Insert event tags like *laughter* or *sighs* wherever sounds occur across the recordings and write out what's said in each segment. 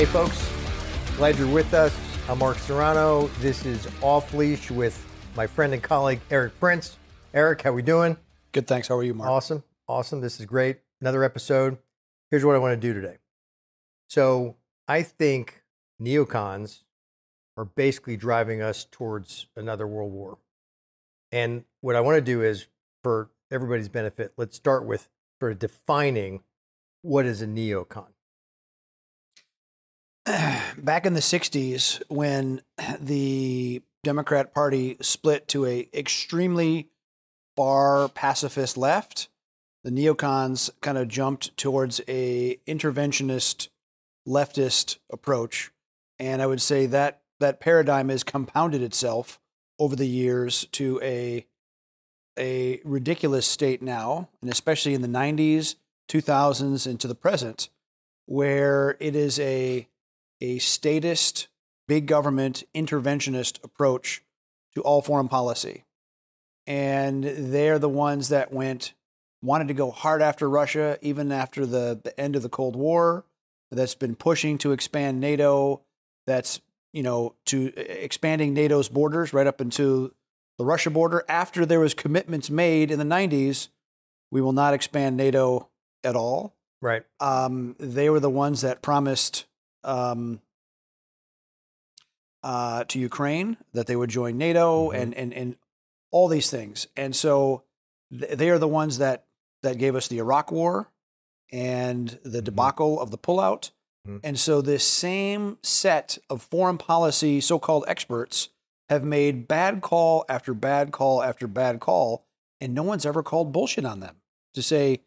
Hey, folks, glad you're with us. I'm Mark Serrano. This is Off Leash with my friend and colleague Erik Prince. Erik, how are we doing? Good, thanks. How are you, Mark? Awesome, awesome. This is great. Another episode. Here's what I want to do today. So I think neocons are basically driving us towards another world war. And what I want to do is, for everybody's benefit, let's start with sort of defining what is a neocon. *clears throat* Back in the 60s, when the Democrat Party split to a extremely far pacifist left, the neocons kind of jumped towards a interventionist leftist approach. And I would say that that paradigm has compounded itself over the years to a a ridiculous state now, and especially in the 90s, 2000s, and to the present, where it is a a statist, big government, interventionist approach to all foreign policy. And they're the ones that went, wanted to go hard after Russia, even after the, the end of the Cold War, that's been pushing to expand NATO, that's, you know, to expanding NATO's borders right up into the Russia border. After there was commitments made in the 90s, we will not expand NATO at all. Right. Um, they were the ones that promised um, uh, to Ukraine that they would join NATO Mhm. and, and, and all these things. And so th- they are the ones that, that gave us the Iraq War and the debacle of the pullout. Mhm. And so this same set of foreign policy so called experts have made bad call after bad call after bad call, and no one's ever called bullshit on them to say,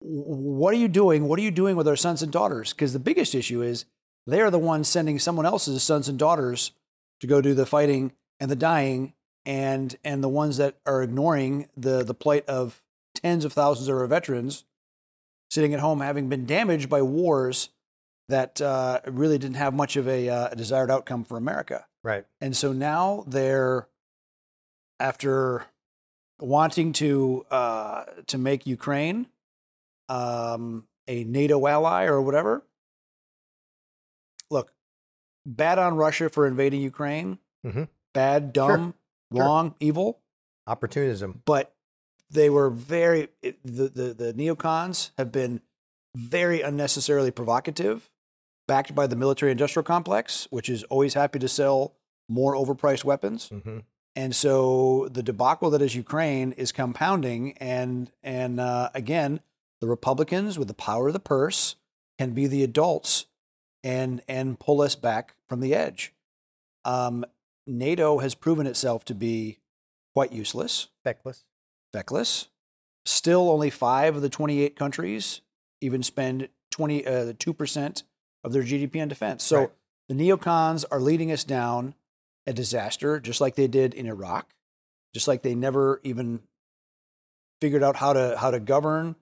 what are you doing? What are you doing with our sons and daughters? Because the biggest issue is they are the ones sending someone else's sons and daughters to go do the fighting and the dying, and and the ones that are ignoring the the plight of tens of thousands of our veterans sitting at home having been damaged by wars that uh, really didn't have much of a, uh, a desired outcome for America. Right. And so now they're after wanting to uh, to make Ukraine um, a NATO ally or whatever. Look, bad on Russia for invading Ukraine. Mhm. Bad, dumb, Sure. wrong, evil. Opportunism. But they were very it, the, the the neocons have been very unnecessarily provocative, backed by the military industrial complex, which is always happy to sell more overpriced weapons. hmm And so the debacle that is Ukraine is compounding, and and uh, again, the Republicans with the power of the purse can be the adults and and pull us back from the edge. Um, NATO has proven itself to be quite useless, Feckless. feckless. Still, only five of the 28 countries even spend 20 uh, two percent of their GDP on defense. So Right. the neocons are leading us down a disaster, just like they did in Iraq, just like they never even figured out how to how to govern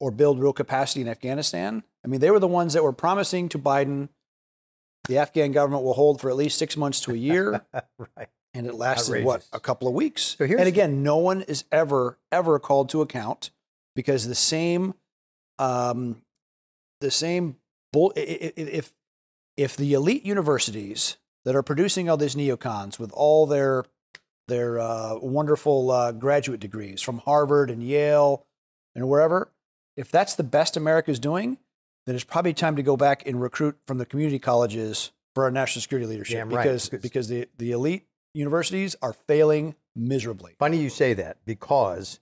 or build real capacity in Afghanistan. I mean, they were the ones that were promising to Biden the Afghan government will hold for at least six months to a year, *laughs* right. and it lasted what a couple of weeks. So and again, no one is ever ever called to account because the same, um, the same bull. If if the elite universities that are producing all these neocons with all their their uh, wonderful uh, graduate degrees from Harvard and Yale and wherever, if that's the best America's doing, then it's probably time to go back and recruit from the community colleges for our national security leadership Damn because because- because the, the elite universities are failing miserably. Funny you say that because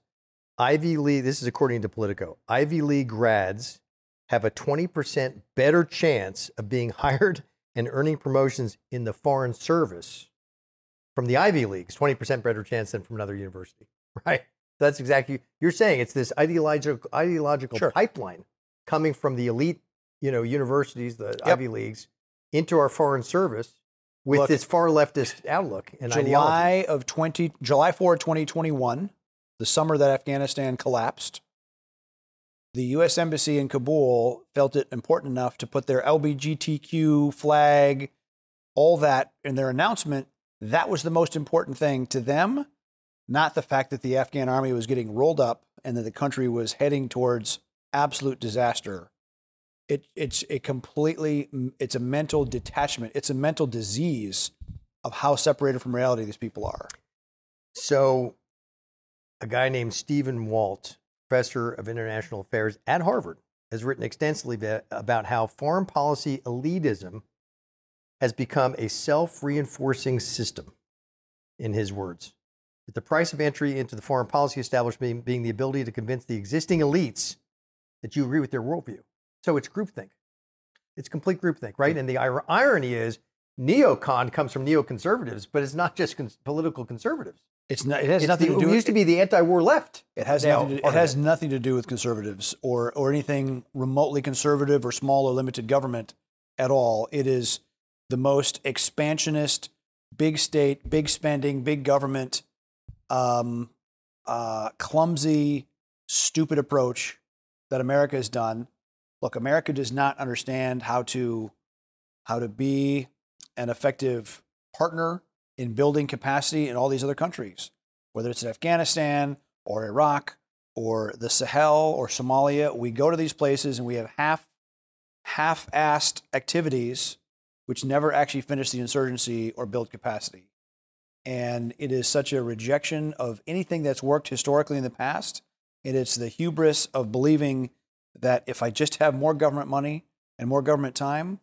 Ivy League, this is according to Politico, Ivy League grads have a 20% better chance of being *laughs* hired and earning promotions in the foreign service from the Ivy Leagues, 20% better chance than from another university, *laughs* right? That's exactly, you're saying it's this ideological, ideological Sure. pipeline coming from the elite, you know, universities, the Yep. Ivy Leagues, into our foreign service with Look, this far leftist outlook and ideology. July of 20 July 4, 2021, the summer that Afghanistan collapsed, the US embassy in Kabul felt it important enough to put their LBGTQ flag, all that in their announcement. That was the most important thing to them, not the fact that the Afghan army was getting rolled up and that the country was heading towards absolute disaster it it's a completely it's a mental detachment. It's a mental disease of how separated from reality these people are. So, a guy named Stephen Walt, professor of international affairs at Harvard, has written extensively about how foreign policy elitism has become a self reinforcing system, in his words. With the price of entry into the foreign policy establishment being the ability to convince the existing elites that you agree with their worldview. So it's groupthink. It's complete groupthink, right? And the ir- irony is neocon comes from neoconservatives, but it's not just cons- political conservatives. It's not. It has It's nothing the- to do. It with used to be the anti-war left. It has now nothing to, it has it. nothing to do with conservatives or or anything remotely conservative or small or limited government at all. It is the most expansionist, big state, big spending, big government, um, uh, clumsy, stupid approach that America has done. Look, America does not understand how to how to be an effective partner in building capacity in all these other countries, whether it's in Afghanistan or Iraq or the Sahel or Somalia. We go to these places and we have half half-assed activities which never actually finish the insurgency or build capacity. And it is such a rejection of anything that's worked historically in the past. And it's the hubris of believing that if I just have more government money and more government time,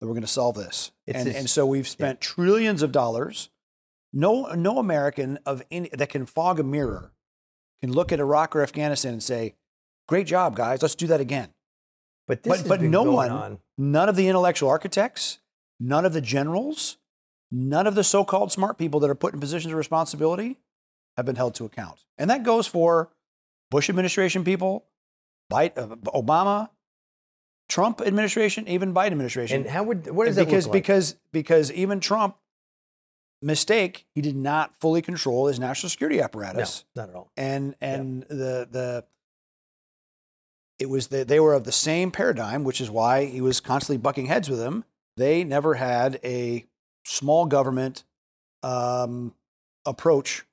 that we're going to solve this. And, this- and so we've spent trillions of dollars. No, no American of any, that can fog a mirror can look at Iraq or Afghanistan and say, "Great job, guys. Let's do that again." But this But- but no going one- on. None of the intellectual architects, none of the generals, none of the so-called smart people that are put in positions of responsibility have been held to account. And that goes for Bush administration people, Biden, uh, Obama, Trump administration, even Biden administration. And how would what does And that because look like? because because even Trump mistake, he did not fully control his national security apparatus. no, not at all. and and the the it was that they were of the same paradigm, which is why he was constantly bucking heads with them. They never had a small government um, approach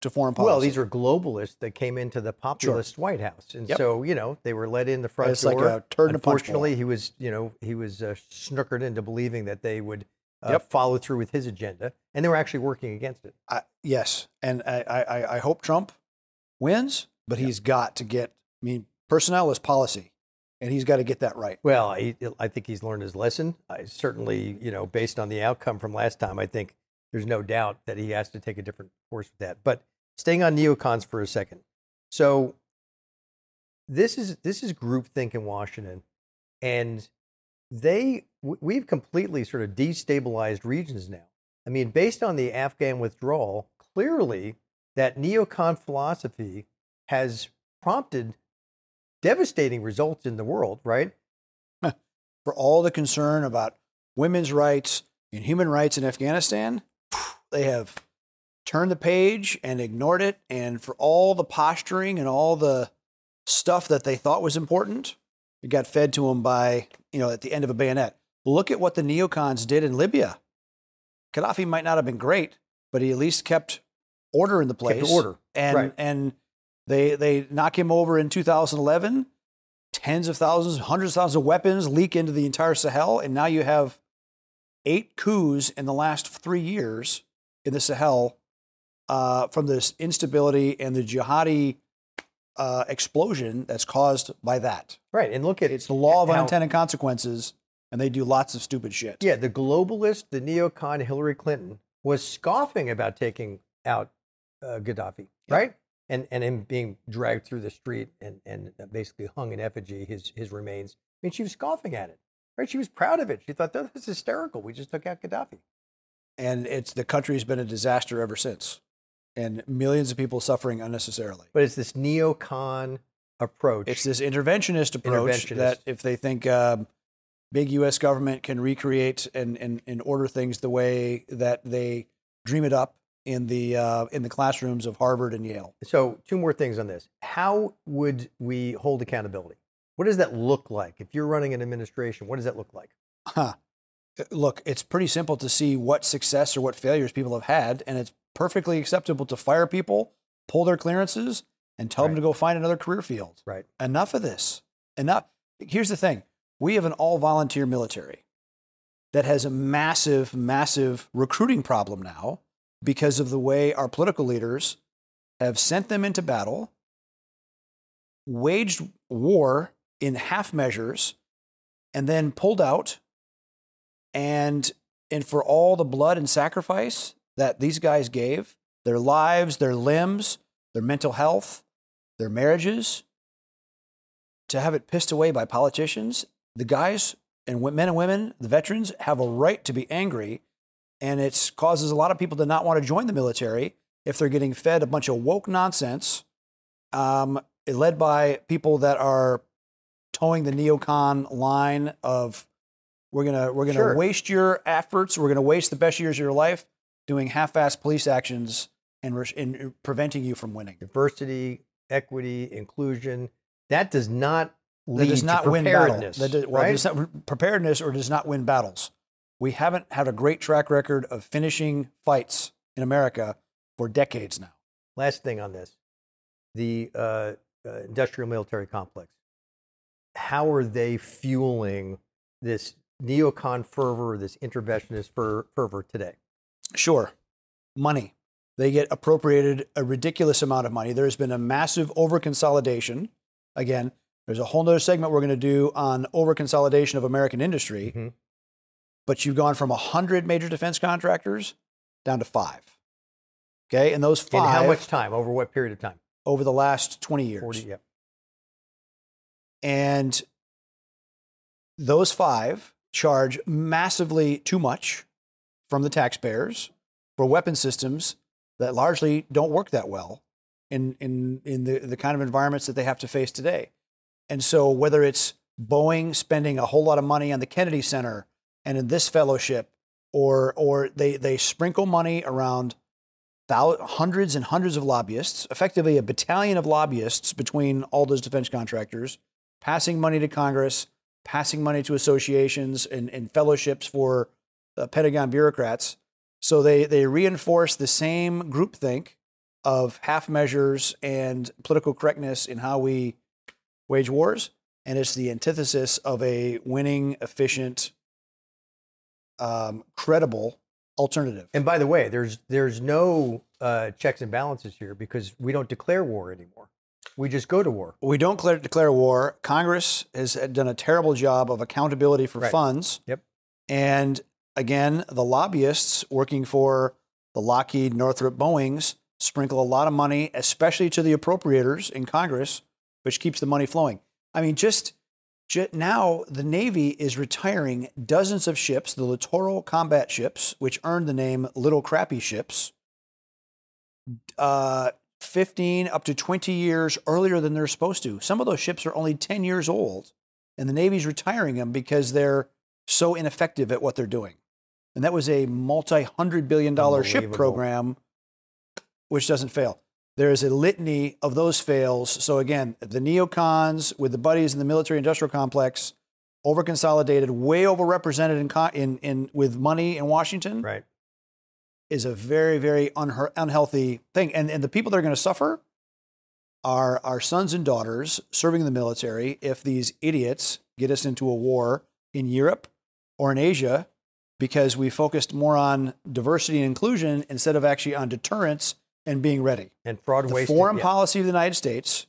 to foreign policy. Well, these are globalists that came into the populist White House, and Yep. so you know they were let in the front It's door. like a turd in a punch. Unfortunately, he was you know he was uh, snookered into believing that they would uh, Yep. follow through with his agenda, and they were actually working against it. I, yes, and I, I I hope Trump wins, but he's got to get. I mean, personnel is policy, and he's got to get that right. Well, I, think he's learned his lesson. I certainly, you know, based on the outcome from last time, I think there's no doubt that he has to take a different course with that. But staying on neocons for a second, so this is this is groupthink in Washington, and they we've completely sort of destabilized regions now. I mean, based on the Afghan withdrawal, clearly that neocon philosophy has prompted devastating results in the world, right? for all the concern about women's rights and human rights in Afghanistan, they have turned the page and ignored it. And for all the posturing and all the stuff that they thought was important, it got fed to them by, you know, at the end of a bayonet. Look at what the neocons did in Libya. Gaddafi might not have been great, but he at least kept order in the place. order, And, right. and they, they knock him over in 2011 tens of thousands, hundreds of thousands of weapons leak into the entire Sahel, and now you have eight coups in the last three years in the Sahel uh, from this instability and the jihadi uh, explosion that's caused by that. Right, and look at It's the law of how- unintended consequences, and they do lots of stupid shit. Yeah, the globalist, the neocon Hillary Clinton was scoffing about taking out uh, Gaddafi, Yeah. right? And and him being dragged through the street and and basically hung in effigy his his remains. I mean, she was scoffing at it, right? She was proud of it. She thought that was hysterical. We just took out Gaddafi. And it's the country's been a disaster ever since, and millions of people suffering unnecessarily. But it's this neocon approach. It's this interventionist approach Interventionist. that if they think um, big U.S. government can recreate and, and, and order things the way that they dream it up in the uh, in the classrooms of Harvard and Yale. So, two more things on this. How would we hold accountability? What does that look like? If you're running an administration, what does that look like? Huh. Look, it's pretty simple to see what success or what failures people have had, and it's perfectly acceptable to fire people, pull their clearances, and tell them to go find another career field. Right. enough of this. Enough. Here's the thing We have an all volunteer military that has a massive, massive recruiting problem now because of the way our political leaders have sent them into battle, waged war in half measures, and then pulled out. And, and for all the blood and sacrifice that these guys gave, their lives, their limbs, their mental health, their marriages, to have it pissed away by politicians, the guys and men and women, the veterans, have a right to be angry. And it causes a lot of people to not want to join the military if they're getting fed a bunch of woke nonsense, um, led by people that are toeing the neocon line of we're gonna we're gonna Sure. waste your efforts, we're gonna waste the best years of your life doing half-assed police actions and, res- and preventing you from winning. Diversity, equity, inclusion. That does not That does not to win preparedness. That does, well, right? does not, preparedness or does not win battles. We haven't had a great track record of finishing fights in America for decades now. Last thing on this the uh, uh, industrial military complex. How are they fueling this neocon fervor, this interventionist fer- fervor today? Sure, money. They get appropriated a ridiculous amount of money. There's been a massive overconsolidation. Again, there's a whole nother segment we're going to do on overconsolidation of American industry. Mhm. But you've gone from 100 major defense contractors down to five. Okay, and those In five how much time? Over what period of time? over the last 20 years. 40, yeah. And those five charge massively too much from the taxpayers for weapon systems that largely don't work that well in, in, in the, the kind of environments that they have to face today. And so, whether it's Boeing spending a whole lot of money on the Kennedy Center and in this fellowship, or, or they, they sprinkle money around hundreds and hundreds of lobbyists, effectively a battalion of lobbyists between all those defense contractors, passing money to Congress, passing money to associations and, and fellowships for uh, Pentagon bureaucrats. So they, they reinforce the same groupthink of half measures and political correctness in how we wage wars. And it's the antithesis of a winning, efficient, um, credible alternative. And by the way, there's there's no uh, checks and balances here because we don't declare war anymore. We just go to war. We don't declare, declare war. Congress has done a terrible job of accountability for Right. funds. Yep. And again, the lobbyists working for the Lockheed, Northrop, Boeings sprinkle a lot of money, especially to the appropriators in Congress, which keeps the money flowing. I mean, just, ju- now the Navy is retiring dozens of ships, the littoral combat ships, which earned the name Little Crappy Ships, uh, 15 up to 20 years earlier than they're supposed to. Some of those ships are only 10 years old, and the Navy's retiring them because they're so ineffective at what they're doing. And that was a multi hundred billion dollar ship program, which doesn't fail. There is a litany of those fails. So, again, the neocons with the buddies in the military industrial complex, overconsolidated, way overrepresented in, in, in, with money in Washington Right. is a very, very unha- unhealthy thing. And, and the people that are going to suffer are our sons and daughters serving in the military if these idiots get us into a war in Europe or in Asia because we focused more on diversity and inclusion instead of actually on deterrence and being ready. And fraud, The foreign yeah. policy of the United States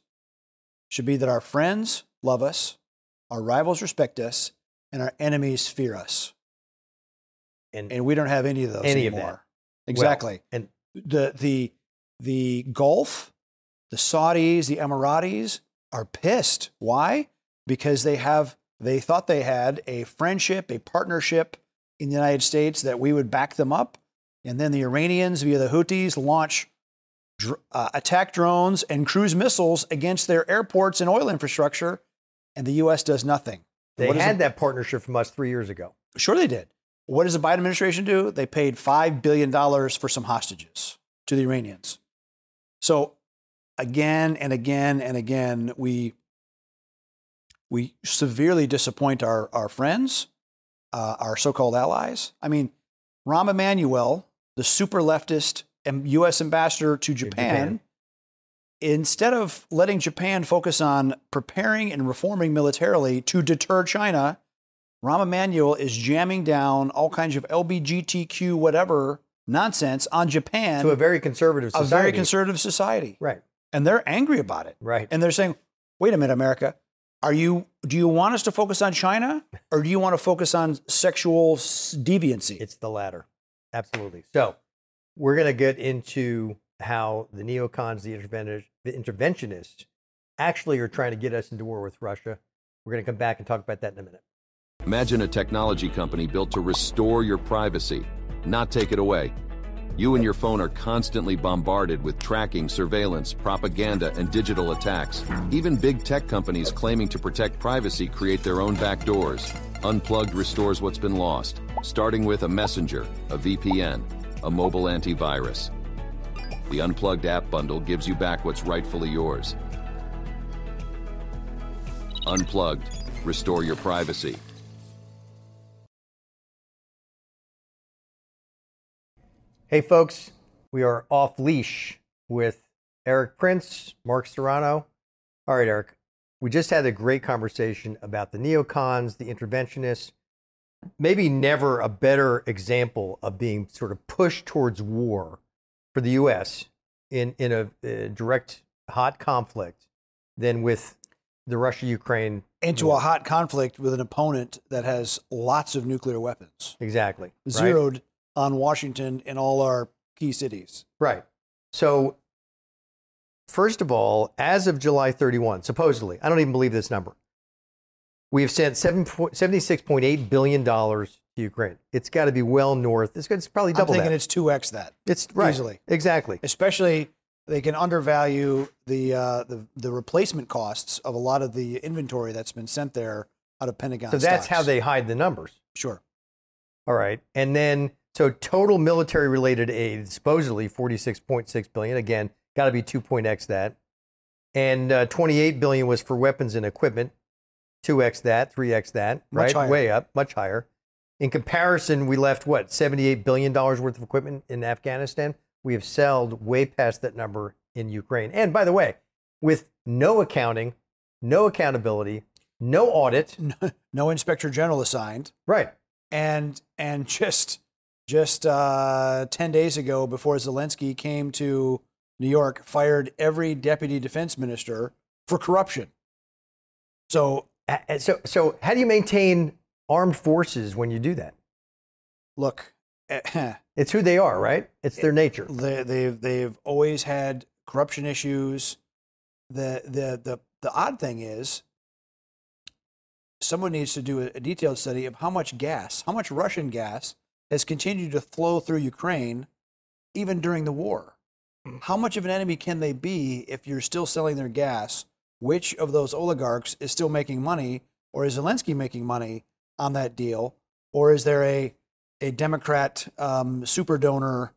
should be that our friends love us, our rivals respect us, and our enemies fear us. And, And we don't have any of those Any of anymore. that. Exactly. and the the the Gulf, the Saudis, the Emiratis are pissed. Why? Because they have they thought they had a friendship, a partnership in the United States that we would back them up, and then the Iranians via the Houthis launch uh, attack drones and cruise missiles against their airports and oil infrastructure, and the U.S. does nothing. they What had that partnership from us three years ago. Sure, they did. What does the Biden administration do? They paid $5 billion for some hostages to the Iranians. So, again and again and again, we, we severely disappoint our, our friends, uh, our so called allies. I mean, Rahm Emanuel, the super leftist U.S. ambassador to Japan, Japan. instead of letting Japan focus on preparing and reforming militarily to deter China, Rahm Emanuel is jamming down all kinds of LBGTQ whatever nonsense on Japan, to a very conservative a society. very conservative society. Right. And they're angry about it. Right. And they're saying, wait a minute, America, are you do you want us to focus on China or do you want to focus on sexual deviancy? It's the latter. Absolutely. So we're going to get into how the neocons, the, interven- the interventionists, actually are trying to get us into war with Russia. We're going to come back and talk about that in a minute. Imagine a technology company built to restore your privacy, not take it away. You and your phone are constantly bombarded with tracking, surveillance, propaganda, and digital attacks. Even big tech companies claiming to protect privacy create their own backdoors. Unplugged restores what's been lost, starting with a messenger, a VPN, a mobile antivirus. The Unplugged app bundle gives you back what's rightfully yours. Unplugged, restore your privacy. Hey, folks, we are off leash with Erik Prince, Mark Serrano. All right, Erik, we just had a great conversation about the neocons, the interventionists. Maybe never a better example of being sort of pushed towards war for the U.S. in, in a, a direct hot conflict than with the Russia Ukraine. into a hot conflict with an opponent that has lots of nuclear weapons, Exactly. right? zeroed on Washington and all our key cities. Right. So, first of all, as of July 31, supposedly, I don't even believe this number, we have sent seven point- $76.8 billion to Ukraine. It's got to be well north. It's, it's probably double I'm thinking that. it's 2x that, It's right. easily. Exactly. especially they can undervalue the, uh, the the replacement costs of a lot of the inventory that's been sent there out of Pentagon. So that's how they hide the numbers. sure. All right. And then, so total military related aid, supposedly 46.6 billion. Again, got to be 2.x that. And uh, 28 billion was for weapons and equipment, 2x that, 3x that, right? Way up, much higher. In comparison, we left what, 78 billion dollars worth of equipment in Afghanistan. We have sold way past that number in Ukraine. And by the way, with no accounting, no accountability, no audit. *laughs* No inspector general assigned. Right. and and *laughs* just just uh, ten days ago, before Zelensky came to New York, fired every deputy defense minister for corruption. So Uh, uh, so, so how do you maintain armed forces when you do that? look, eh, *clears throat* It's who they are, right? It's their nature. they, they've they've always had corruption issues. The the the the odd thing is, someone needs to do a, a detailed study of how much gas, how much Russian gas, has continued to flow through Ukraine, even during the war. Mm. How much of an enemy can they be if you're still selling their gas? Which of those oligarchs is still making money, or is Zelensky making money on that deal, or is there a a Democrat um, super donor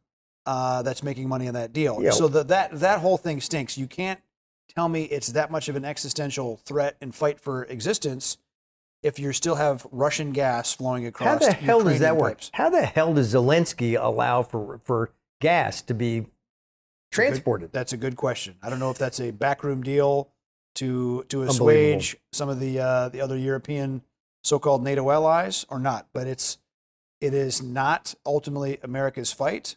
uh, that's making money on that deal. So that that that whole thing stinks. You can't tell me it's that much of an existential threat and fight for existence if you still have Russian gas flowing across. How the hell does that Ukrainian work? pipes. How the hell does Zelensky allow for, for gas to be transported? That's a good question. I don't know if that's a backroom deal to to assuage some of the uh, the other European so-called NATO allies or not, but it's it is not ultimately America's fight.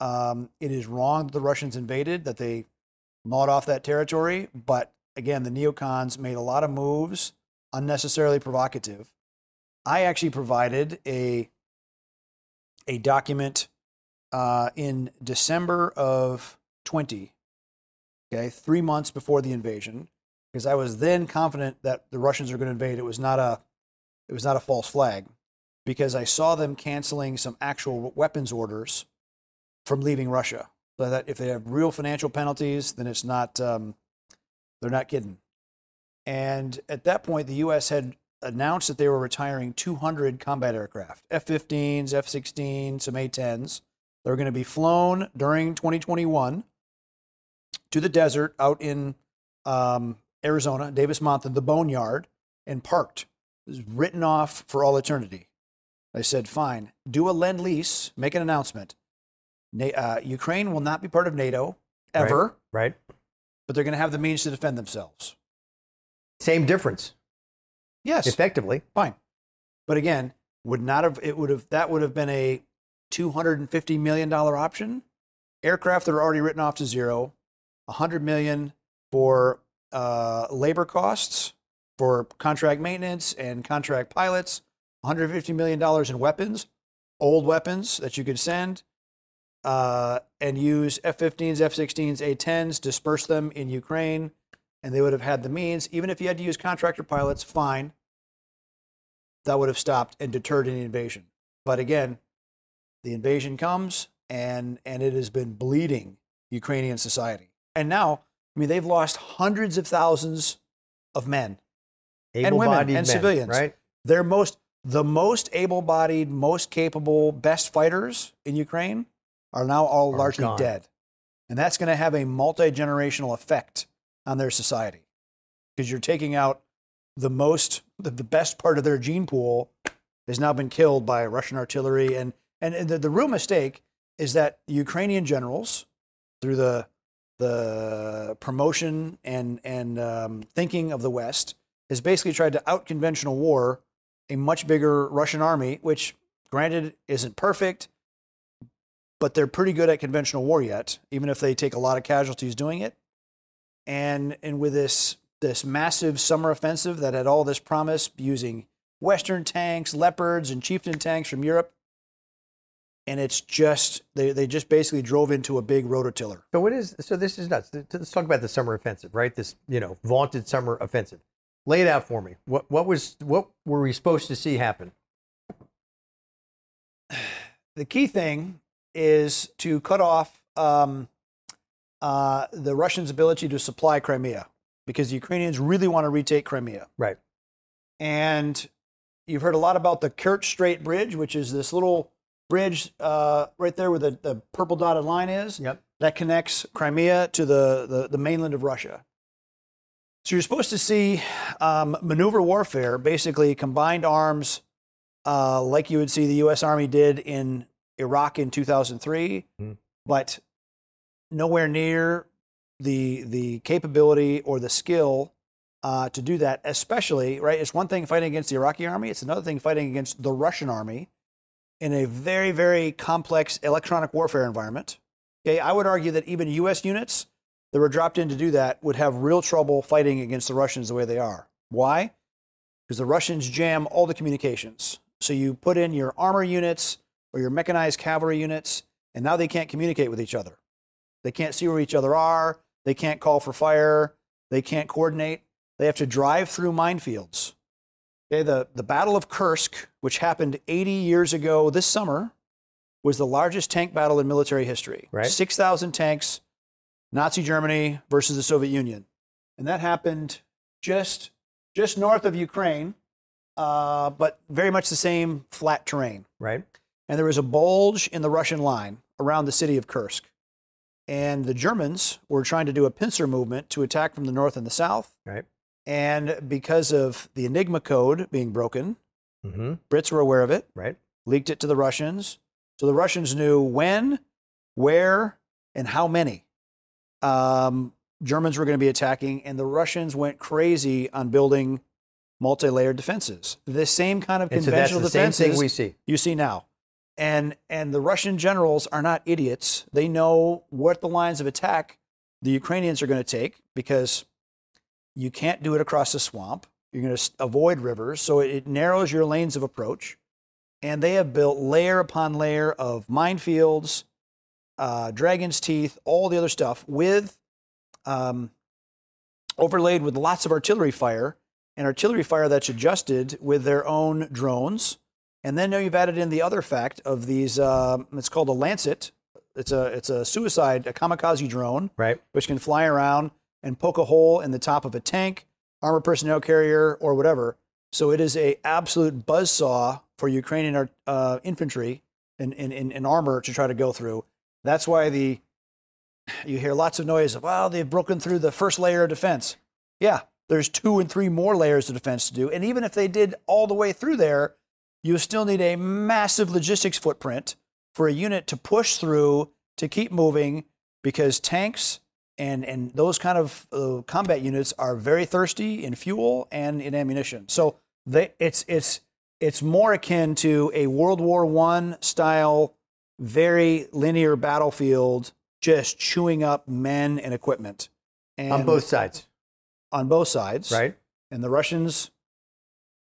Um, it is wrong that the Russians invaded, that they gnawed off that territory. But again, the neocons made a lot of moves, unnecessarily provocative. I actually provided a a document uh, in December of 20, okay, three months before the invasion, because I was then confident that the Russians are going to invade. It was not a it was not a false flag, because I saw them canceling some actual weapons orders from leaving Russia. So that if they have real financial penalties, then it's not um, they're not kidding. And at that point, the U.S. had announced that they were retiring 200 combat aircraft, F-15s, F-16s, some A-10s. They're going to be flown during 2021 to the desert out in um, Arizona, Davis-Monthan, the Boneyard, and parked. It was written off for all eternity. I said, fine, do a lend lease, make an announcement. Na- uh, Ukraine will not be part of NATO ever. Right? but they're going to have the means to defend themselves. Same difference, Yes, effectively. fine. But again, would not have it would have that would have been a two hundred and fifty million dollar option. Aircraft that are already written off to zero, a hundred million for uh, labor costs for contract maintenance and contract pilots, one hundred fifty million dollars in weapons, old weapons that you could send, uh, and use F-15s, F-16s, A-10s, disperse them in Ukraine, and they would have had the means. Even if you had to use contractor pilots, fine that would have stopped and deterred any invasion. But again, the invasion comes and and it has been bleeding Ukrainian society. And now, I mean, they've lost hundreds of thousands of men. And women and men, civilians. right? They're most the most able-bodied, most capable, best fighters in Ukraine are now all Are largely gone. dead. And that's going to have a multi-generational effect on their society. Because you're taking out the most the, the best part of their gene pool has now been killed by Russian artillery and and, and the, the real mistake is that Ukrainian generals through the the promotion and and um, thinking of the West has basically tried to out conventional war a much bigger Russian army, which granted isn't perfect, but they're pretty good at conventional war yet, even if they take a lot of casualties doing it. And and with this this massive summer offensive that had all this promise using Western tanks, Leopards, and Chieftain tanks from Europe. And it's just they, they just basically drove into a big rototiller. So what is so this is nuts. Let's talk about the summer offensive, right? This you know vaunted summer offensive. Lay it out for me. What what was what were we supposed to see happen? *sighs* the key thing is to cut off um, uh, the Russians' ability to supply Crimea because the Ukrainians really want to retake Crimea. Right. And you've heard a lot about the Kerch Strait Bridge, which is this little bridge uh, right there where the, the purple dotted line is Yep. that connects Crimea to the, the, the mainland of Russia. So you're supposed to see um, maneuver warfare, basically combined arms, uh, like you would see the U.S. Army did in Iraq in 2003, Mhm. but nowhere near the the capability or the skill uh, to do that. Especially, right? It's one thing fighting against the Iraqi army; it's another thing fighting against the Russian army in a very, very complex electronic warfare environment. Okay, I would argue that even U.S. units that were dropped in to do that would have real trouble fighting against the Russians the way they are. Why? Because the Russians jam all the communications. So you put in your armor units or your mechanized cavalry units, and now they can't communicate with each other. They can't see where each other are. They can't call for fire. They can't coordinate. They have to drive through minefields. Okay, the, the Battle of Kursk, which happened 80 years ago this summer, was the largest tank battle in military history. Right. 6,000 tanks, Nazi Germany versus the Soviet Union. And that happened just, just north of Ukraine, uh, but very much the same flat terrain. Right. And there was a bulge in the Russian line around the city of Kursk. And the Germans were trying to do a pincer movement to attack from the north and the south. Right. And because of the Enigma code being broken, Mm-hmm. Brits were aware of it, Right. leaked it to the Russians. So the Russians knew when, where, and how many um, Germans were going to be attacking. And the Russians went crazy on building multi layered defenses. The same kind of And so that's conventional the same defenses thing we see. you see now. And and the Russian generals are not idiots. They know what the lines of attack the Ukrainians are going to take because you can't do it across the swamp. You're going to avoid rivers, so it, it narrows your lanes of approach. And they have built layer upon layer of minefields, uh, dragon's teeth, all the other stuff with um, overlaid with lots of artillery fire and artillery fire that's adjusted with their own drones. And then now you've added in the other fact of these. Um, it's called a Lancet. It's a it's a suicide, a kamikaze drone, Right. which can fly around and poke a hole in the top of a tank, armored personnel carrier, or whatever. So it is a absolute buzzsaw for Ukrainian uh, infantry and in, in, in armor to try to go through. That's why the you hear lots of noise of, well, they've broken through the first layer of defense. Yeah, there's two and three more layers of defense to do. And even if they did all the way through there, you still need a massive logistics footprint for a unit to push through to keep moving because tanks and and those kind of uh, combat units are very thirsty in fuel and in ammunition. So they, it's it's it's more akin to a World War One style, very linear battlefield, just chewing up men and equipment. And on both sides, on both sides, right? And the Russians,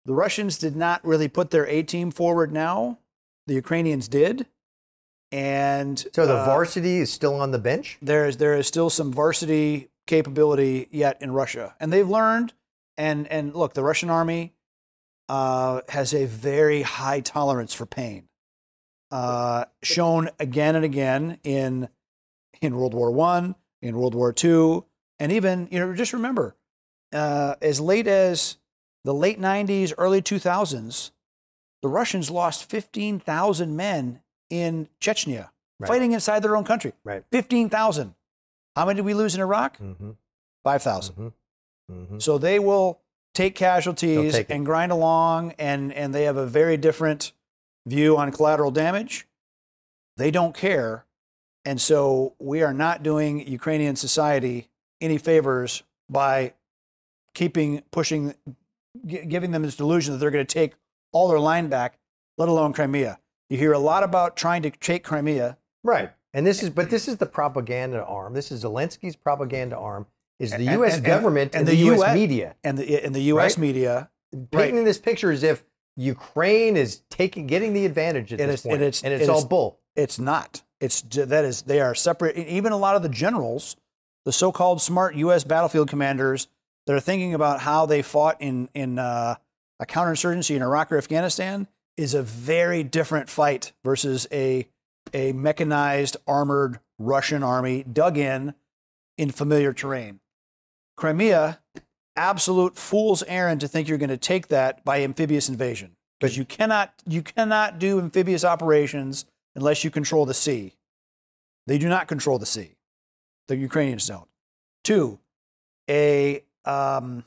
the Russians did not really put their A team forward. Now, the Ukrainians did, and So the uh, varsity is still on the bench. there is there is still some varsity capability yet in Russia, and they've learned. And and look, the Russian army uh, has a very high tolerance for pain, uh, shown again and again in in World War One, in World War Two, and even you know just remember, uh, as late as the late '90s, early 2000s, the Russians lost 15,000 men in Chechnya Right. fighting inside their own country. Right. 15,000. How many did we lose in Iraq? Mm-hmm. 5,000. Mm-hmm. Mm-hmm. So they will take casualties take and grind along, and, and they have a very different view on collateral damage. They don't care. And so we are not doing Ukrainian society any favors by keeping pushing, gi- giving them this delusion that they're going to take all their line back, let alone Crimea. You hear a lot about trying to take Crimea. Right. And this is, but this is the propaganda arm. This is Zelensky's propaganda arm. Is the And- U.S. and- and- government and, and the, the U.S. US media and the in the U.S. Right. media, painting this picture as if Ukraine is taking, getting the advantage at It this is- point, it is- and it's it all is- bull. It's not. It's that is they are separate. Even a lot of the generals, the so-called smart U.S. battlefield commanders, that are thinking about how they fought in in uh, a counterinsurgency in Iraq or Afghanistan, is a very different fight versus a a mechanized armored Russian army dug in in familiar terrain. Crimea, absolute fool's errand to think you're going to take that by amphibious invasion because you cannot you cannot do amphibious operations unless you control the sea. They do not control the sea. The Ukrainians don't. Two, a um,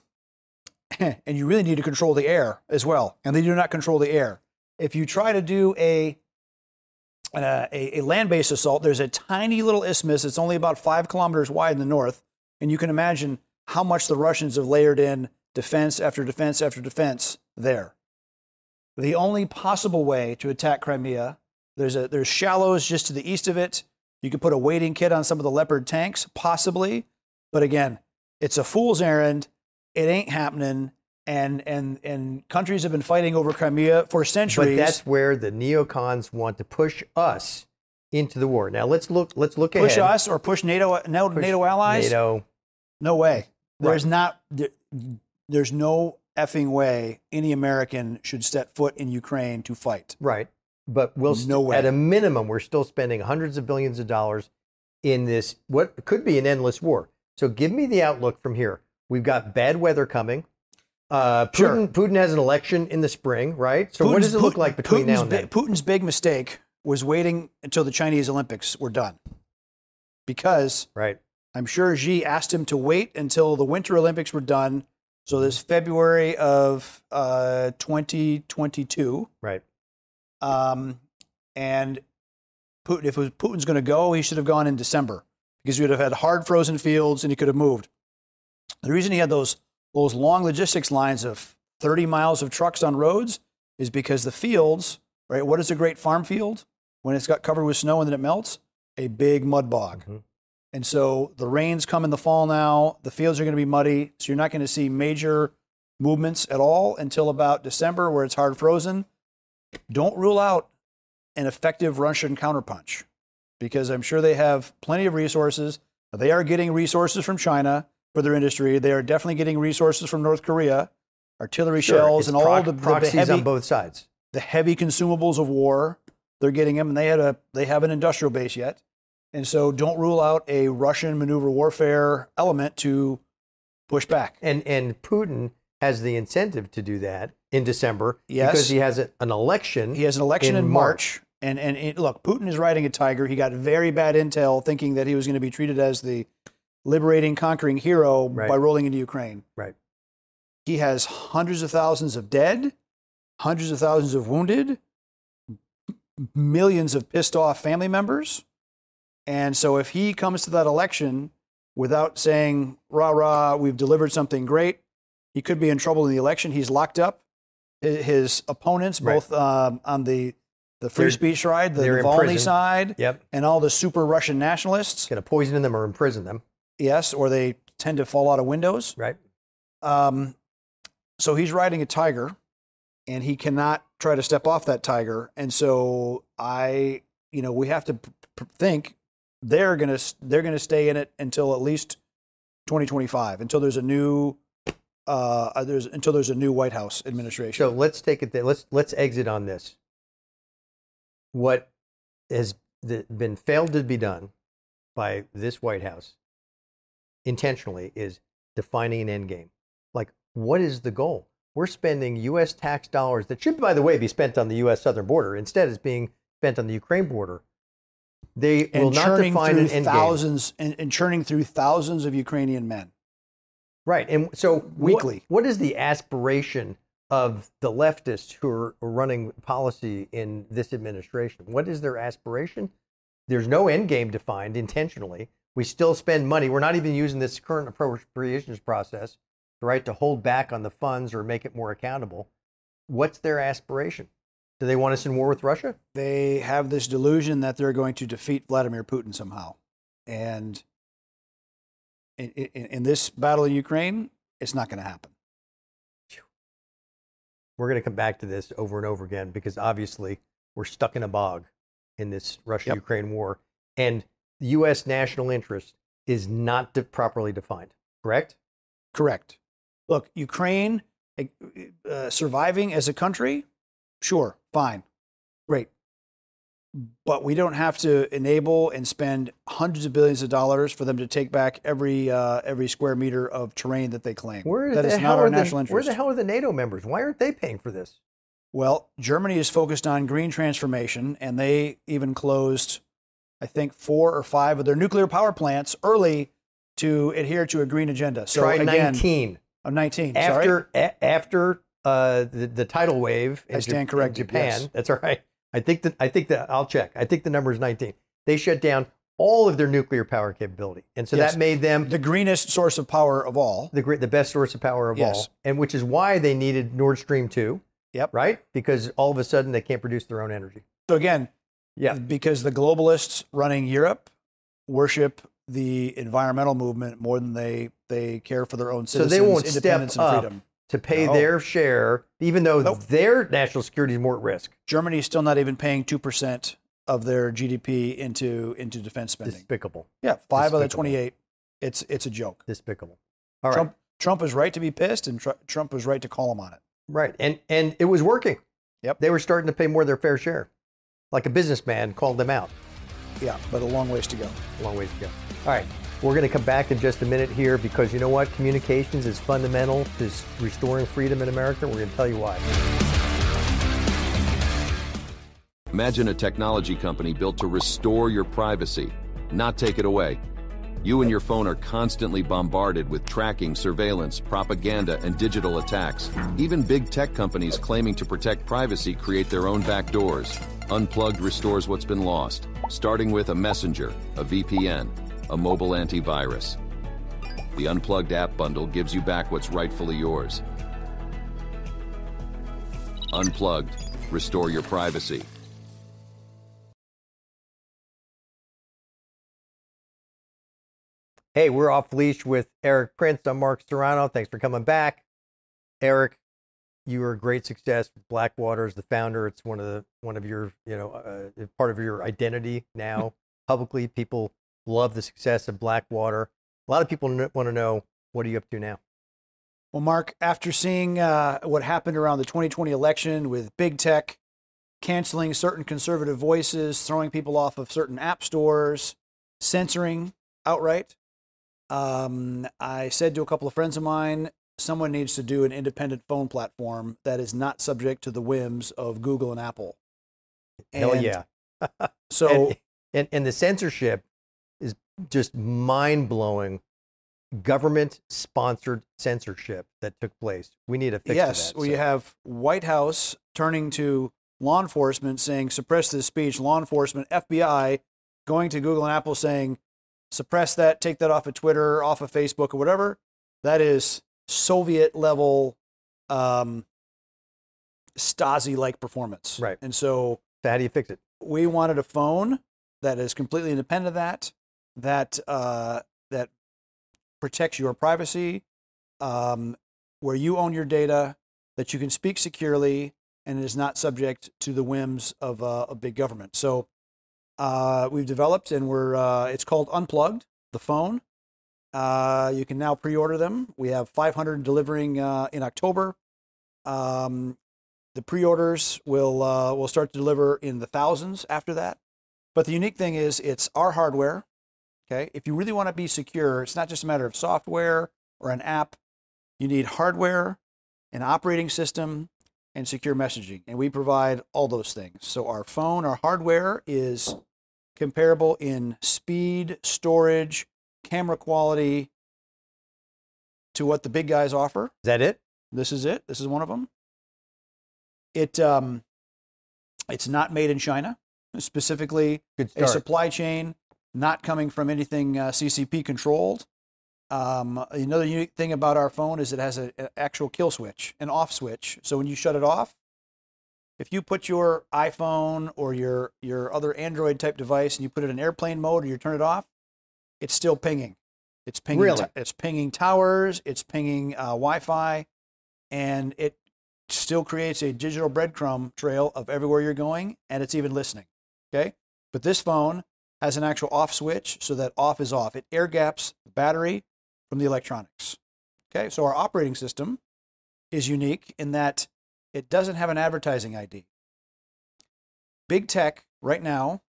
*laughs* and you really need to control the air as well, and they do not control the air. If you try to do a uh, a, a land-based assault, there's a tiny little isthmus. It's only about five kilometers wide in the north, and you can imagine how much the Russians have layered in defense after defense after defense there. The only possible way to attack Crimea, there's a there's shallows just to the east of it. You could put a wading kit on some of the Leopard tanks, possibly, but again, it's a fool's errand. It ain't happening. And and and countries have been fighting over Crimea for centuries. But that's where the neocons want to push us into the war. Now let's look. Let's look push ahead. us or push NATO no, Push NATO allies. NATO. No way. There's Right. not. There, there's no effing way any American should set foot in Ukraine to fight. Right. But we'll No way. at a minimum, we're still spending hundreds of billions of dollars in this what could be an endless war. So give me the outlook from here. We've got bad weather coming. Uh, Putin, Sure. Putin has an election in the spring, right? So what does it look Putin- like between Putin's now and then? Putin's big mistake was waiting until the Chinese Olympics were done, because Right. I'm sure Xi asked him to wait until the Winter Olympics were done. So this February of uh, 2022, Right. um, and Putin, if it was Putin's going to go, he should have gone in December because he would have had hard frozen fields and he could have moved. The reason he had those those long logistics lines of 30 miles of trucks on roads is because the fields, right? What is a great farm field when it's got covered with snow and then it melts? A big mud bog. Mhm. And so the rains come in the fall now. The fields are going to be muddy, so you're not going to see major movements at all until about December, where it's hard frozen. Don't rule out an effective Russian counterpunch because I'm sure they have plenty of resources. They are getting resources from China for their industry. They are definitely getting resources from North Korea, artillery Sure, shells, and all the, the proxies heavy, on both sides. the heavy consumables of war. They're getting them, and they had a they have an industrial base yet, and so don't rule out a Russian maneuver warfare element to push back. And and Putin has the incentive to do that in December Yes. because he has an election. He has an election in, in March. And, and it- look, Putin is riding a tiger. He got very bad intel thinking that he was going to be treated as the liberating, conquering hero Right. by rolling into Ukraine. Right. He has hundreds of thousands of dead, hundreds of thousands of wounded, millions of pissed off family members. And so if he comes to that election without saying, rah, rah, we've delivered something great. He could be in trouble in the election. He's locked up. His, opponents, Right. both um, on the, the free They're- speech side, the Navalny side, Yep. and all the super Russian nationalists, Going to poison them or imprison them. Yes, or they tend to fall out of windows. Right. Um, so he's riding a tiger, and he cannot try to step off that tiger. And so I, you know, we have to p- p- think they're gonna they're gonna stay in it until at least 2025, until there's a new uh, there's until there's a new White House administration. So let's take it there. Let's let's exit on this. What has been failed to be done by this White House intentionally is defining an end game. Like, what is the goal? We're spending U.S. tax dollars that should, by the way, be spent on the U.S. southern border. Instead, it's being spent on the Ukraine border. They will not define an end game. thousands and, and churning through thousands of Ukrainian men. Right. And so what- Weekly. what is the aspiration of the leftists who are running policy in this administration? What is their aspiration? There's no end game defined intentionally. We still spend money. We're not even using this current appropriations process, right, to hold back on the funds or make it more accountable. What's their aspiration? Do they want us in war with Russia? they have this delusion that they're going to defeat Vladimir Putin somehow. And in, in, in this battle in Ukraine, it's not going to happen. We're going to come back to this over and over again because obviously we're stuck in a bog in this Russia Ukraine war. And the U.S. national interest is not de- properly defined, correct? Correct. Look, Ukraine uh, surviving as a country, sure, fine, great. But we don't have to enable and spend hundreds of billions of dollars for them to take back every uh, every square meter of terrain that they claim. Where that the is not our are the- national interest. Where the hell are the NATO members? Why aren't they paying for this? Well, Germany is focused on green transformation, and they even closed, I think, four or five of their nuclear power plants early to adhere to a green agenda. So Try again, 19 oh, 19. sorry. after a- after uh, the the tidal wave. in I stand corrected, in Japan. yes. That's all right. I think that I think that I'll check. I think the number is 19. They shut down all of their nuclear power capability, and so Yes. that made them the greenest source of power of all. the great, the best source of power of Yes. all, and which is why they needed Nord Stream two. Yep. Right, because all of a sudden they can't produce their own energy. So again, Yeah. because the globalists running Europe worship the environmental movement more than they they care for their own citizens. So citizens, they won't step independence, and up freedom. to pay No. their share, even though Nope. their national security is more at risk. Germany is still not even paying two percent of their GDP into into defense spending. Despicable. Yeah, five of the Despicable. 28. It's it's a joke. Despicable. All right. Trump Trump was right to be pissed, and Tr- Trump was right to call him on it. Right. And and it was working. Yep. They were starting to pay more of their fair share. Like a businessman called them out. Yeah, but a long ways to go. A long ways to go. All right. We're going to come back in just a minute here because you know what? Communications is fundamental to restoring freedom in America. We're going to tell you why. Imagine a technology company built to restore your privacy, not take it away. You and your phone are constantly bombarded with tracking, surveillance, propaganda, and digital attacks. Even big tech companies claiming to protect privacy create their own backdoors. Unplugged restores what's been lost, starting with a messenger, a VPN, a mobile antivirus. The Unplugged app bundle gives you back what's rightfully yours. Unplugged. Restore your privacy. Hey, we're off leash with Erik Prince. I'm Mark Serrano. Thanks for coming back. Erik, you were a great success with Blackwater as the founder. It's one of the one of your, you know, uh, part of your identity now *laughs* publicly. People love the success of Blackwater. A lot of people want to know what are you up to now? Well, Mark, after seeing uh, what happened around the 2020 election with big tech canceling certain conservative voices, throwing people off of certain app stores, censoring outright, um, I said to a couple of friends of mine, someone needs to do an independent phone platform that is not subject to the whims of Google and Apple. Hell yeah. *laughs* So and, and and the censorship is just mind blowing. Government sponsored censorship that took place. We need a fix. yes, that. we So- have White House turning to law enforcement saying suppress this speech. Law enforcement, FBI, going to Google and Apple saying suppress that, take that off of Twitter, off of Facebook, or whatever. That is Soviet level um, Stasi like performance. Right. And so So how do you fix it? we wanted a phone that is completely independent of that, that uh, that protects your privacy, um, where you own your data, that you can speak securely, and is not subject to the whims of uh, a big government. So uh, we've developed, and we're uh, it's called Unplugged, the phone. Uh, you can now pre-order them. We have 500 delivering uh, in October. Um, the pre-orders will uh, will start to deliver in the thousands after that. But the unique thing is, it's our hardware. Okay, if you really want to be secure, it's not just a matter of software or an app. You need hardware, an operating system, and secure messaging, and we provide all those things. So our phone, our hardware is comparable in speed, storage, camera quality to what the big guys offer. Is that it? This is it. This is one of them. It um, it's not made in China, specifically a supply chain not coming from anything uh, CCP controlled. Um, another unique thing about our phone is it has an actual kill switch, an off switch. So when you shut it off, if you put your iPhone or your your other Android type device and you put it in airplane mode or you turn it off, it's still pinging. It's pinging. Really? it's pinging towers. It's pinging uh, Wi-Fi, and it still creates a digital breadcrumb trail of everywhere you're going, and it's even listening. Okay, but this phone has an actual off switch, so that off is off. It air gaps the battery from the electronics. Okay, so our operating system is unique in that it doesn't have an advertising ID. Big tech right now,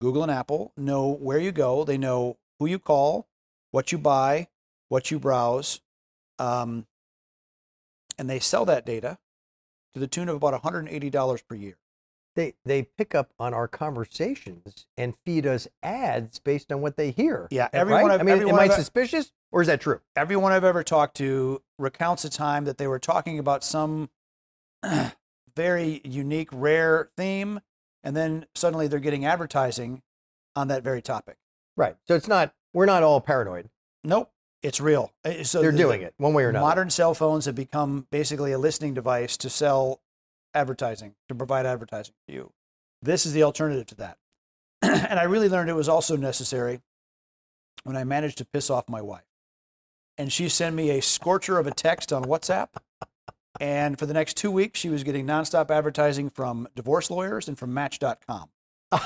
Google and Apple know where you go. They know who you call, what you buy, what you browse, um, and they sell that data to the tune of about $180 per year. They they pick up on our conversations and feed us ads based on what they hear. Yeah, Right? everyone I've- I mean, am I suspicious or is that true? Everyone I've ever talked to recounts a time that they were talking about some *clears throat* very unique, rare theme, and then suddenly they're getting advertising on that very topic. Right. So it's not. We're not all paranoid. Nope, it's real. Uh, So They're the- doing it one way or another. Modern cell phones have become basically a listening device to sell advertising, to provide advertising to you. This is the alternative to that. *clears throat* and I really learned it was also necessary when I managed to piss off my wife. And she sent me a scorcher of a text on WhatsApp. And for the next two weeks, she was getting nonstop advertising from divorce lawyers and from Match.com. *laughs*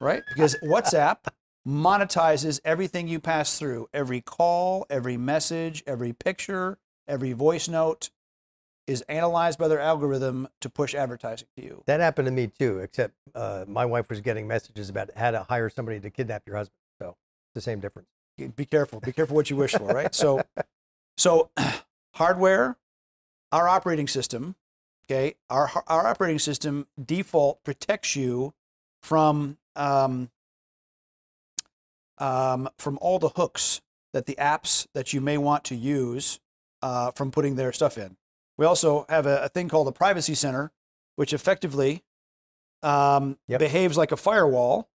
right? Because WhatsApp monetizes everything you pass through every call, every message, every picture, every voice note is analyzed by their algorithm to push advertising to you. That happened to me too, except uh, my wife was getting messages about how to hire somebody to kidnap your husband. So it's the same difference. Be careful. Be careful what you wish for, right? So, so *clears throat* hardware, our operating system, okay, our our operating system default protects you from um, um, from all the hooks that the apps that you may want to use uh, from putting their stuff in. We also have a, a thing called the Privacy Center, which effectively um, Yep. behaves like a firewall,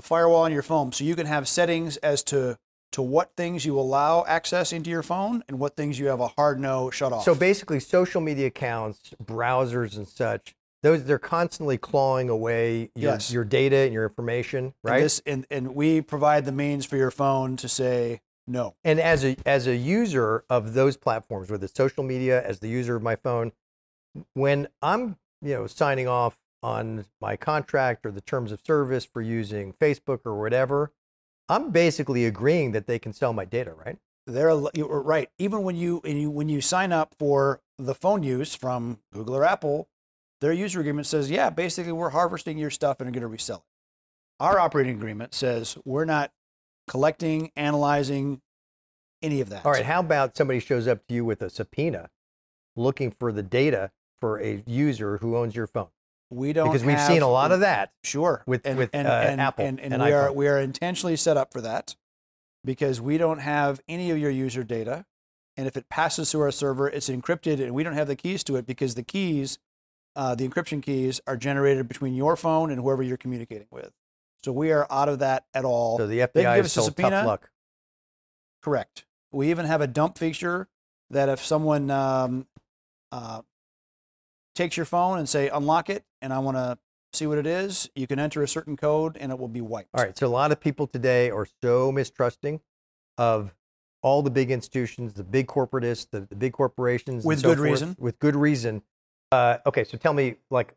a firewall on your phone. So you can have settings as to to what things you allow access into your phone and what things you have a hard no shut off. So basically, social media accounts, browsers, and such, those they're constantly clawing away your, Yes. your data and your information, And right? this, and, and we provide the means for your phone to say no. And as a as a user of those platforms, whether it's social media, as the user of my phone, when I'm you know signing off on my contract or the terms of service for using Facebook or whatever, I'm basically agreeing that they can sell my data, right? They're right. Even when you, and you when you sign up for the phone use from Google or Apple, their user agreement says, yeah, basically we're harvesting your stuff and are going to resell it. Our operating agreement says we're not collecting, analyzing any of that. All right, how about somebody shows up to you with a subpoena looking for the data for a user who owns your phone? We don't Because we've have- seen a lot of that. Sure. with- and, with, and, uh, and, Apple and, and, and we are we are intentionally set up for that because we don't have any of your user data, and if it passes through our server, it's encrypted, and we don't have the keys to it because the keys, uh, the encryption keys, are generated between your phone and whoever you're communicating with. So we are out of that at all. So the They FBI give is us a subpoena. tough luck. Correct. We even have a dump feature that if someone um, uh, takes your phone and say unlock it, and I want to see what it is, you can enter a certain code and it will be wiped. All right. So a lot of people today are so mistrusting of all the big institutions, the big corporatists, the, the big corporations, With so good forth, reason. With good reason. Uh, okay. So tell me, like,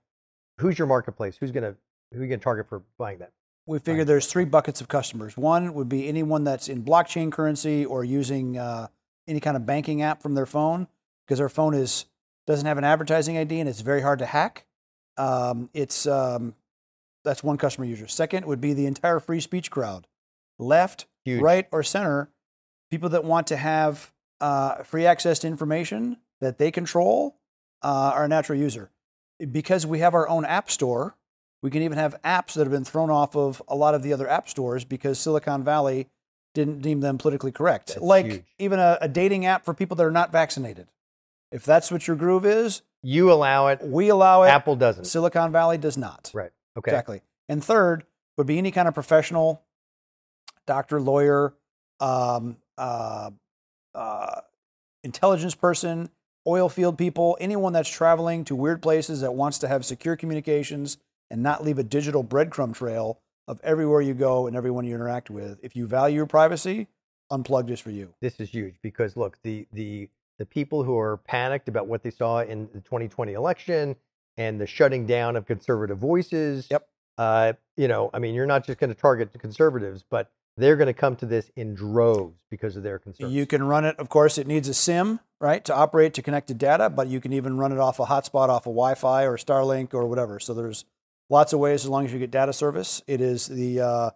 who's your marketplace? Who's gonna who are you gonna target for buying that? We figure there's three buckets of customers. One would be anyone that's in blockchain currency or using uh, any kind of banking app from their phone because their phone is doesn't have an advertising ID and it's very hard to hack. Um, it's um, that's one customer user. Second would be the entire free speech crowd, left, Huge. right, or center. People that want to have uh, free access to information that they control uh, are a natural user. Because we have our own app store, we can even have apps that have been thrown off of a lot of the other app stores because Silicon Valley didn't deem them politically correct. That's like huge. even a, a dating app for people that are not vaccinated. If that's what your groove is, You allow it. we allow it. Apple doesn't. Silicon Valley does not. Right. Okay. Exactly. And third would be any kind of professional, doctor, lawyer, um, uh, uh, intelligence person, oil field people, anyone that's traveling to weird places that wants to have secure communications and not leave a digital breadcrumb trail of everywhere you go and everyone you interact with. If you value your privacy, unplug is for you. This is huge because look, the the the people who are panicked about what they saw in the 2020 election and the shutting down of conservative voices. Yep. Uh, you know, I mean, you're not just going to target the conservatives, but they're going to come to this in droves because of their concerns. You can run it, of course, it needs a SIM, right, to operate to connect to data, but you can even run it off a hotspot off of Wi Fi or Starlink or whatever. So there's lots of ways as long as you get data service. It is the uh,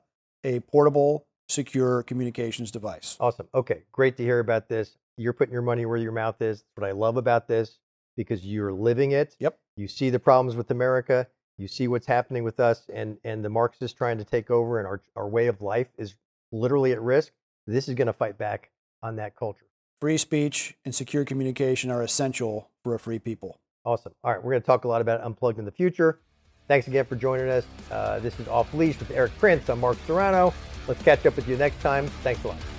a portable, secure communications device. Awesome. Okay, great to hear about this. You're putting your money where your mouth is. That's what I love about this because you're living it. Yep. You see the problems with America. You see what's happening with us, and and the Marxists trying to take over, and our our way of life is literally at risk. This is going to fight back on that culture. Free speech and secure communication are essential for a free people. Awesome. All right, we're going to talk a lot about Unplugged in the future. Thanks again for joining us. Uh, this is Off Leash with Erik Prince. I'm Mark Serrano. Let's catch up with you next time. Thanks a lot.